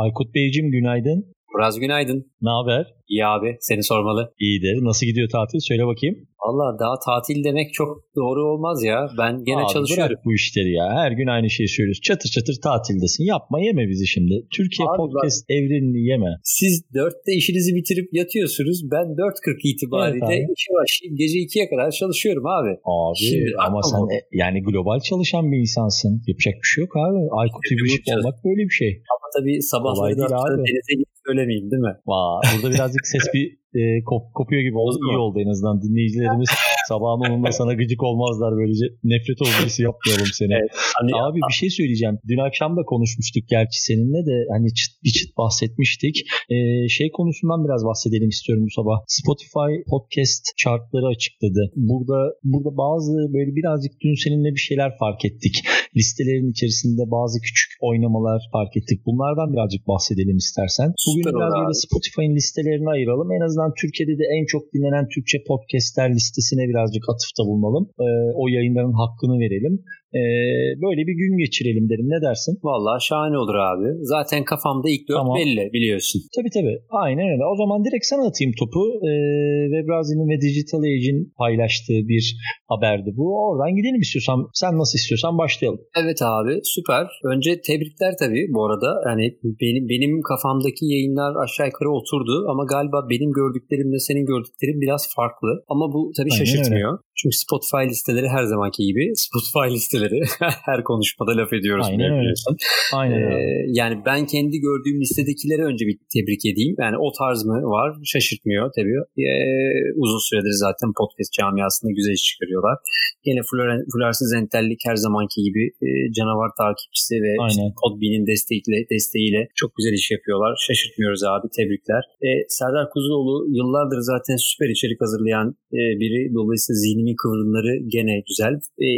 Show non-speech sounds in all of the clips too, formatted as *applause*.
Aykut Beyciğim günaydın. Muraz günaydın. Ne haber? İyi abi seni sormalı. İyidir. Nasıl gidiyor tatil? Söyle bakayım. Valla daha tatil demek çok doğru olmaz ya. Ben gene Abi çalışıyorum. Bu işleri ya. Her gün aynı şeyi söylüyoruz. Çatır çatır tatildesin. Yapma yeme bizi şimdi. Türkiye Abi podcast evrenini yeme. Siz dörtte işinizi bitirip yatıyorsunuz. Ben 4.40 itibariyle Evet abi. işe başlayıp gece 2'ye kadar çalışıyorum abi. Abi Şimdi ama sen e, yani global çalışan bir insansın. Yapacak bir şey yok abi. Aykut çalış- olmak böyle bir şey. Ama tabii sabahları da denize gidip söylemeyeyim değil mi? Vaa, burada birazcık *laughs* ses bir e, kop- kopuyor gibi oldu. İyi oldu en azından. Dinleyicilerimiz *laughs* sabahın onunda sana gıcık olmazlar böylece. Nefret objesi yapmayalım seni. Evet, Hani Abi bir şey söyleyeceğim. Dün akşam da konuşmuştuk gerçi seninle de hani çıt bir çıt bahsetmiştik. Ee, şey konusundan biraz bahsedelim istiyorum bu sabah. Spotify podcast chartları açıkladı. Burada burada bazı böyle birazcık dün seninle bir şeyler fark ettik. Listelerin içerisinde bazı küçük oynamalar fark ettik. Bunlardan birazcık bahsedelim istersen. Bugün Süper biraz böyle. Spotify'ın listelerini ayıralım. En azından Türkiye'de de en çok dinlenen Türkçe podcastler listesine birazcık atıfta bulunalım. Ee, o yayınların hakkını verelim. Ee, böyle bir gün geçirelim derim. Ne dersin? Valla şahane olur abi. Zaten kafamda ilk dört Tamam. belli biliyorsun. Tabii tabii. Aynen öyle. O zaman direkt sana atayım topu. Ee, Webrazi'nin ve Digital Age'in paylaştığı bir haberdi bu. Oradan gidelim istiyorsan. Sen nasıl istiyorsan başlayalım. Evet abi süper. Önce tebrikler tabii bu arada. Yani benim benim kafamdaki yayınlar aşağı yukarı oturdu ama galiba benim gördüklerimle senin gördüklerin biraz farklı. Ama bu tabii Aynen şaşırtmıyor. Çünkü Spotify listeleri her zamanki gibi *laughs* Spotify listeleri *laughs* her konuşmada laf ediyoruz Aynen öyle. Aynen Ee, öyle. yani ben kendi gördüğüm listedekileri önce bir tebrik edeyim. Yani o tarz mı var? Şaşırtmıyor tabii. Ee, uzun süredir zaten podcast camiasında güzel iş çıkarıyorlar. Yine Flor- Florensiz Entellik her zamanki gibi e, canavar takipçisi ve Aynen. işte Podbean'in desteğiyle, desteğiyle çok güzel iş yapıyorlar. Şaşırtmıyoruz abi. Tebrikler. E, Serdar Kuzuloğlu yıllardır zaten süper içerik hazırlayan e, biri. Dolayısıyla zihnimin kıvrımları gene güzel. E,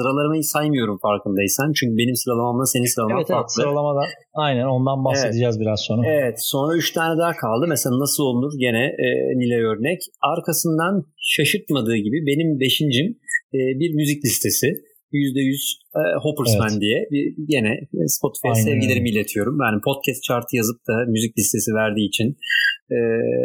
sıralamayı saymıyorum farkındaysan. Çünkü benim sıralamamla senin sıralaman Evet evet farklı. sıralamada aynen ondan bahsedeceğiz biraz sonra. Evet sonra 3 tane daha kaldı. Mesela nasıl olunur gene e, Nilay örnek. Arkasından şaşırtmadığı gibi benim beşincim e, bir müzik listesi. %100 e, Hoppersman Evet. diye bir, gene Spotify'a Aynen sevgilerimi öyle. iletiyorum. Yani podcast chartı yazıp da müzik listesi verdiği için e,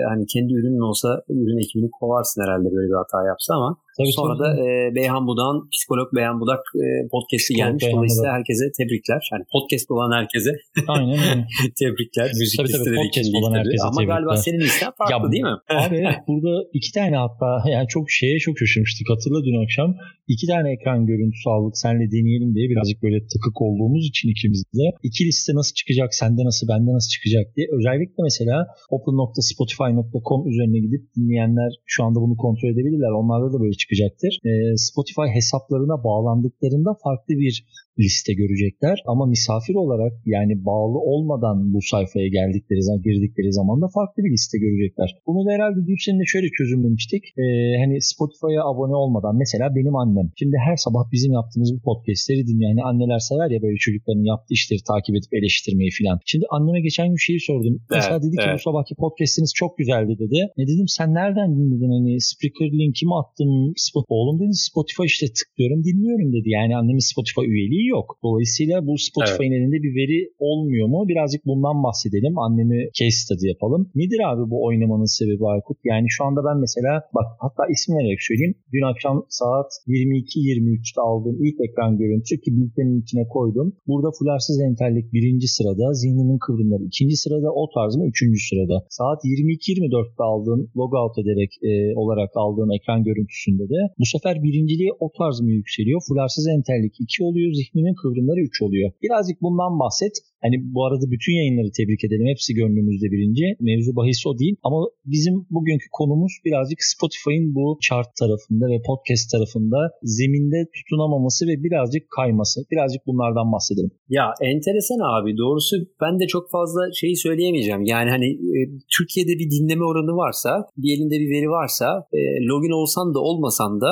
hani kendi ürünün olsa ürün ekibini kovarsın herhalde böyle bir hata yapsa ama Tabii, sonra tabii. da e, Beyhan Budan, psikolog Beyhan Budak e, podcast'i gelmiş. Beyhan Dolayısıyla Budak. herkese tebrikler. Yani podcast olan herkese *laughs* Aynen tebrikler. Müzik Tabii, tabii, listeleri podcast değil olan tabii. herkese Ama galiba tebrikler. senin listen farklı Ya, değil mi? *laughs* Abi evet burada iki tane hatta yani çok şeye çok şaşırmıştık. Hatırla dün akşam iki tane ekran görüntüsü aldık senle deneyelim diye birazcık böyle tıkık olduğumuz için ikimiz de. İki liste nasıl çıkacak, sende nasıl, bende nasıl çıkacak diye. Özellikle mesela open.spotify.com üzerine gidip dinleyenler şu anda bunu kontrol edebilirler. Onlarda da böyle çıkacaktır. Ee, Spotify hesaplarına bağlandıklarında farklı bir liste görecekler. Ama misafir olarak yani bağlı olmadan bu sayfaya geldikleri zaman, girdikleri zaman da farklı bir liste görecekler. Bunu da herhalde dün seninle şöyle çözümlemiştik. Ee, hani Spotify'a abone olmadan mesela benim annem. Şimdi her sabah bizim yaptığımız bu podcastleri dinleyen hani anneler sever ya böyle çocukların yaptığı işleri takip edip eleştirmeyi filan. Şimdi anneme geçen gün şeyi sordum. Mesela dedi ki evet. bu sabahki podcastiniz çok güzeldi dedi. Ne dedim sen nereden dinledin hani Spreaker linkimi attım. Spot Oğlum dedi Spotify işte tıklıyorum dinliyorum dedi. Yani annemin Spotify üyeliği yok. Dolayısıyla bu Spotify'ın elinde bir veri olmuyor mu? Birazcık bundan bahsedelim. Annemi case study yapalım. Nedir abi bu oynamanın sebebi Aykut? Yani şu anda ben mesela bak hatta isim vererek söyleyeyim. Dün akşam saat 22.23'te aldığım ilk ekran görüntüsü ki bültenin içine koydum. Burada fularsız entellik birinci sırada, zihnimin kıvrımları ikinci sırada, o tarz mı üçüncü sırada. Saat 22.24'te aldığım logout ederek e, olarak aldığım ekran görüntüsünde de bu sefer birinciliğe o tarz mı yükseliyor? Fularsız entellik 2 oluyor, zihnimin kıvrımları 3 oluyor. Birazcık bundan bahset. Hani bu arada bütün yayınları tebrik edelim. Hepsi gönlümüzde birinci. Mevzu bahis o değil. Ama bizim bugünkü konumuz birazcık Spotify'ın bu chart tarafında ve podcast tarafında zeminde tutunamaması ve birazcık kayması. Birazcık bunlardan bahsedelim. Ya enteresan abi. Doğrusu ben de çok fazla şeyi söyleyemeyeceğim. Yani hani e, Türkiye'de bir dinleme oranı varsa, bir elinde bir veri varsa, e, login olsan da olmasan da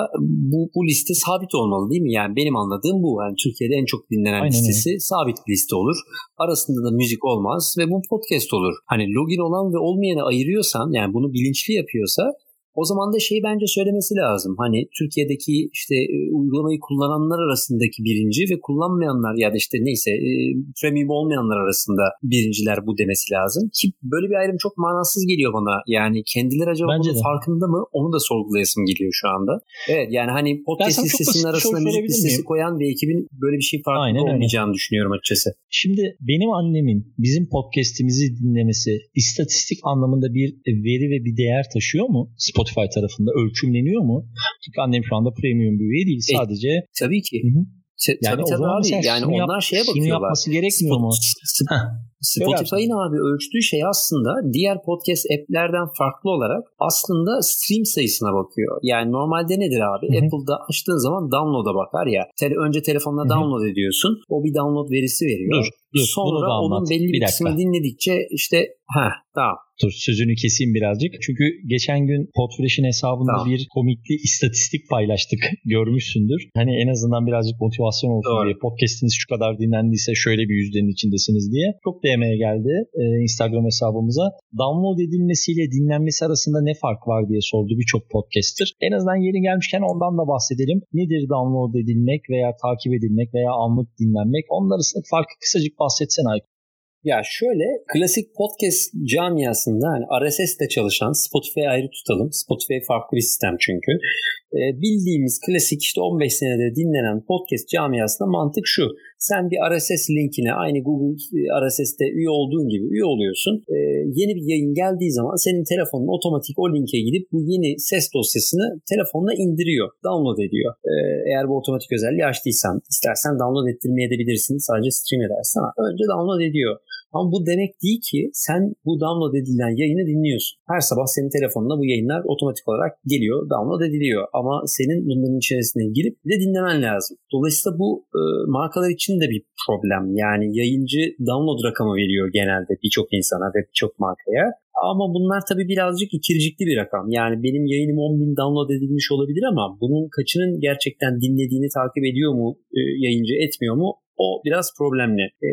bu, bu liste sabit olmalı değil mi? Yani benim anladığım bu. Yani Türkiye'de en çok dinlenen Aynen listesi öyle. sabit bir liste olur. Arasında da müzik olmaz ve bu podcast olur. Hani login olan ve olmayanı ayırıyorsan yani bunu bilinçli yapıyorsa o zaman da şey bence söylemesi lazım. Hani Türkiye'deki işte e, uygulamayı kullananlar arasındaki birinci ve kullanmayanlar ya da işte neyse e, premium olmayanlar arasında birinciler bu demesi lazım. Ki böyle bir ayrım çok manasız geliyor bana. Yani kendileri acaba bence bunun de. farkında mı? Onu da sorgulayasım geliyor şu anda. Evet yani hani podcast listesinin arasında müzik listesi koyan bir ekibin böyle bir şey farkında Aynen olmayacağını öyle. düşünüyorum açıkçası. Şimdi benim annemin bizim podcast'imizi dinlemesi istatistik anlamında bir veri ve bir değer taşıyor mu? Spotify Spotify tarafında ölçümleniyor mu? Çünkü annem şu anda premium bir üye değil. E, Sadece e, tabii ki. Hı-hı. Yani tabii tabii abi. Yani onlar yap, şeye bakıyorlar. yapması gerekmiyor mu? Spotify'ın abi ölçtüğü şey aslında diğer podcast app'lerden farklı olarak aslında stream sayısına bakıyor. Yani normalde nedir abi? Hı-hı. Apple'da açtığın zaman download'a bakar ya. Te- önce telefonla Hı-hı. download ediyorsun. O bir download verisi veriyor. Dur, dur, Sonra onun belli bir, bir kısmını dinledikçe işte ha tamam Dur sözünü keseyim birazcık. Çünkü geçen gün Podfresh'in hesabında tamam. bir komikli istatistik paylaştık. *laughs* Görmüşsündür. Hani en azından birazcık motivasyon olsun Doğru. diye. Podcast'iniz şu kadar dinlendiyse şöyle bir yüzdenin içindesiniz diye. Çok DM'ye geldi e, Instagram hesabımıza. Download edilmesiyle dinlenmesi arasında ne fark var diye sordu birçok podcaster. En azından yeri gelmişken ondan da bahsedelim. Nedir download edilmek veya takip edilmek veya anlık dinlenmek? Onun arasındaki farkı kısacık bahsetsen Aykut. Ya şöyle klasik podcast camiasında hani RSS'de çalışan Spotify ayrı tutalım. Spotify farklı bir sistem çünkü. Ee, bildiğimiz klasik işte 15 senede dinlenen podcast camiasında mantık şu. Sen bir RSS linkine aynı Google e, RSS'te üye olduğun gibi üye oluyorsun. Ee, yeni bir yayın geldiği zaman senin telefonun otomatik o linke gidip bu yeni ses dosyasını telefonla indiriyor, download ediyor. Ee, eğer bu otomatik özelliği açtıysan, istersen download ettirmeye edebilirsin. Sadece stream edersen önce download ediyor. Ama bu demek değil ki sen bu download edilen yayını dinliyorsun. Her sabah senin telefonuna bu yayınlar otomatik olarak geliyor, download ediliyor. Ama senin bunların içerisine girip de dinlemen lazım. Dolayısıyla bu e, markalar için de bir problem. Yani yayıncı download rakamı veriyor genelde birçok insana ve birçok markaya. Ama bunlar tabii birazcık ikircikli bir rakam. Yani benim yayınım 10 bin download edilmiş olabilir ama bunun kaçının gerçekten dinlediğini takip ediyor mu e, yayıncı etmiyor mu o biraz problemli. E,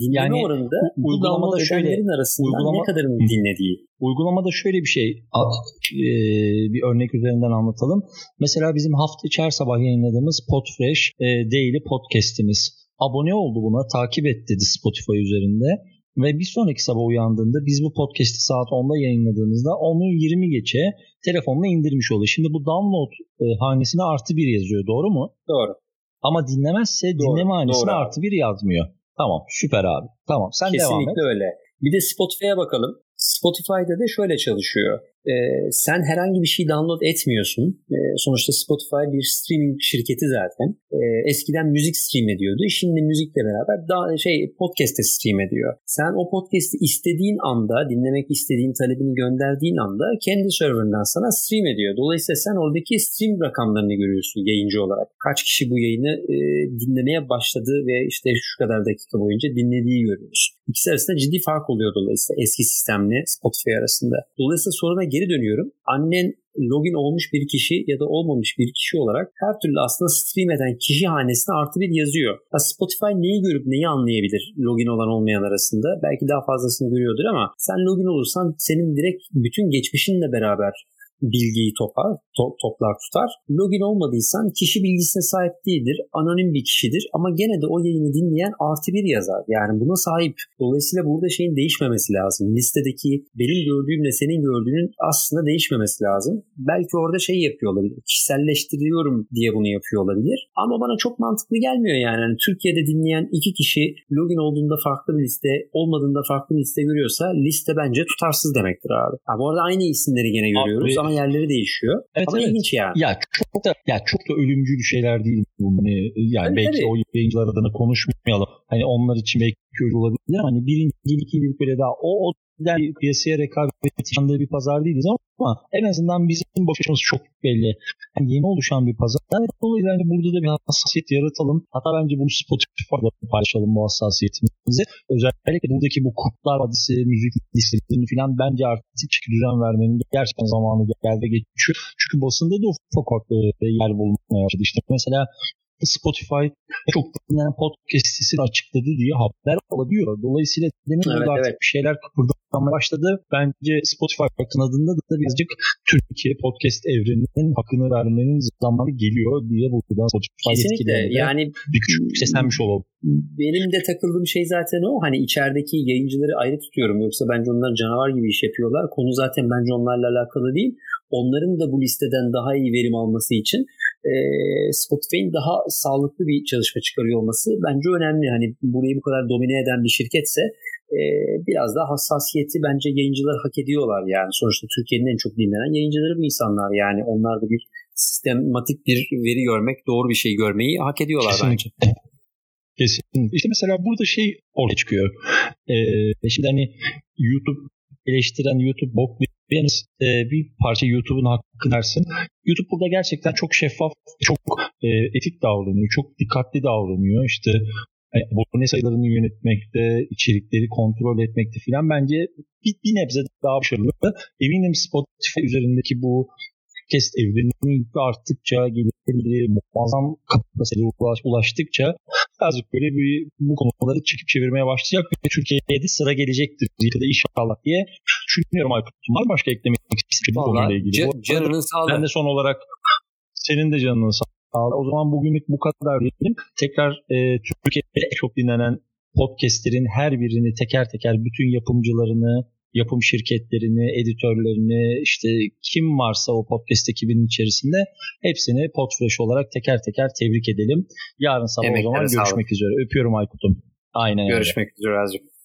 dinleme yani, oranında uygulamada şöyle arasında uygulama, ne kadarını dinlediği. Uygulamada şöyle bir şey e, bir örnek üzerinden anlatalım. Mesela bizim hafta içi her sabah yayınladığımız Podfresh e, Daily Podcast'imiz. Abone oldu buna, takip et dedi Spotify üzerinde. Ve bir sonraki sabah uyandığında biz bu podcast'i saat 10'da yayınladığımızda onu 20 geçe telefonuna indirmiş oluyor. Şimdi bu download e, hanesine artı bir yazıyor doğru mu? Doğru. Ama dinlemezse doğru, dinleme doğru artı bir yazmıyor. Tamam süper abi. Tamam sen Kesinlikle devam et. Kesinlikle öyle. Bir de Spotify'a bakalım. Spotify'da da şöyle çalışıyor. Ee, sen herhangi bir şey download etmiyorsun. Ee, sonuçta Spotify bir streaming şirketi zaten. Ee, eskiden müzik stream ediyordu. Şimdi müzikle beraber daha şey podcast'te stream ediyor. Sen o podcast'i istediğin anda, dinlemek istediğin talebini gönderdiğin anda kendi serverından sana stream ediyor. Dolayısıyla sen oradaki stream rakamlarını görüyorsun yayıncı olarak. Kaç kişi bu yayını e, dinlemeye başladı ve işte şu kadar dakika boyunca dinlediği görüyorsun. İkisi arasında ciddi fark oluyor dolayısıyla eski sistemle Spotify arasında. Dolayısıyla soruna geri dönüyorum. Annen login olmuş bir kişi ya da olmamış bir kişi olarak her türlü aslında stream eden kişi hanesine artı bir yazıyor. Ya Spotify neyi görüp neyi anlayabilir login olan olmayan arasında? Belki daha fazlasını görüyordur ama sen login olursan senin direkt bütün geçmişinle beraber bilgiyi topar, to, toplar tutar. Login olmadıysan kişi bilgisine sahip değildir. Anonim bir kişidir ama gene de o yayını dinleyen artı bir yazar. Yani buna sahip. Dolayısıyla burada şeyin değişmemesi lazım. Listedeki benim gördüğümle senin gördüğünün aslında değişmemesi lazım. Belki orada şey yapıyor olabilir. Kişiselleştiriyorum diye bunu yapıyor olabilir. Ama bana çok mantıklı gelmiyor yani. yani Türkiye'de dinleyen iki kişi login olduğunda farklı bir liste, olmadığında farklı bir liste görüyorsa liste bence tutarsız demektir abi. Ha, bu arada aynı isimleri gene görüyoruz. Abi, odağıma yerleri değişiyor. Evet, Ama evet. ilginç yani. Ya çok da ya çok da ölümcül şeyler değil bu. Hani, yani tabii, belki tabii. o yayıncılar adına konuşmayalım. Hani onlar için belki olabilir hani birinci, ikinci böyle daha o, o yani piyasaya rekabet içinde bir pazar değiliz ama en azından bizim bakışımız çok belli. Yani yeni oluşan bir pazar. Yani dolayısıyla yani burada da bir hassasiyet yaratalım. Hatta bence bunu Spotify'da paylaşalım bu hassasiyetimizi. Özellikle buradaki bu kurtlar hadisi, müzik listelerini falan bence artık düzen vermenin gerçekten zamanı geldi geçiyor. Çünkü basında da ufak ufak yer bulmaya başladı. İşte mesela Spotify çok dinlenen podcast sitesini açıkladı diye haber alabiliyor. Dolayısıyla demin evet, artık evet. bir şeyler kıpırdanmaya başladı. Bence Spotify kanadında da birazcık Türkiye podcast evreninin hakkını vermenin zamanı geliyor diye buradan Spotify Kesinlikle. Yani bir küçük seslenmiş olalım. Benim de takıldığım şey zaten o. Hani içerideki yayıncıları ayrı tutuyorum. Yoksa bence onlar canavar gibi iş yapıyorlar. Konu zaten bence onlarla alakalı değil. Onların da bu listeden daha iyi verim alması için e, daha sağlıklı bir çalışma çıkarıyor olması bence önemli. Hani burayı bu kadar domine eden bir şirketse e, biraz daha hassasiyeti bence yayıncılar hak ediyorlar yani. Sonuçta Türkiye'nin en çok dinlenen yayıncıları bu insanlar yani. Onlar da bir sistematik bir veri görmek, doğru bir şey görmeyi hak ediyorlar Kesinlikle. bence. Kesinlikle. İşte mesela burada şey ortaya çıkıyor. Ee, şimdi hani YouTube eleştiren YouTube bok bir, e, bir parça YouTube'un hakkı dersin. YouTube burada gerçekten çok şeffaf, çok e, etik davranıyor, çok dikkatli davranıyor. İşte e, abone sayılarını yönetmekte, içerikleri kontrol etmekte filan bence bir, bir nebze daha başarılı. Eminim Spotify üzerindeki bu podcast evreninin arttıkça, gelirleri muazzam kapasiteye ulaş, ulaştıkça birazcık böyle bir, bu konuları çekip çevirmeye başlayacak ve Türkiye'ye de sıra gelecektir ya da inşallah diye düşünüyorum Aykut'um. Var başka eklemek istediğin konuyla ilgili? Canının sağlığı. Ben de son olarak senin de canının sağlığı. O zaman bugünlük bu kadar diyelim. Tekrar e, Türkiye'de çok dinlenen podcastlerin her birini teker teker bütün yapımcılarını, yapım şirketlerini, editörlerini, işte kim varsa o podcast ekibinin içerisinde hepsini Podfresh olarak teker teker tebrik edelim. Yarın sabah Emekleri o zaman görüşmek üzere. Öpüyorum Aykut'um. Aynen Görüşmek öyle. üzere Azim.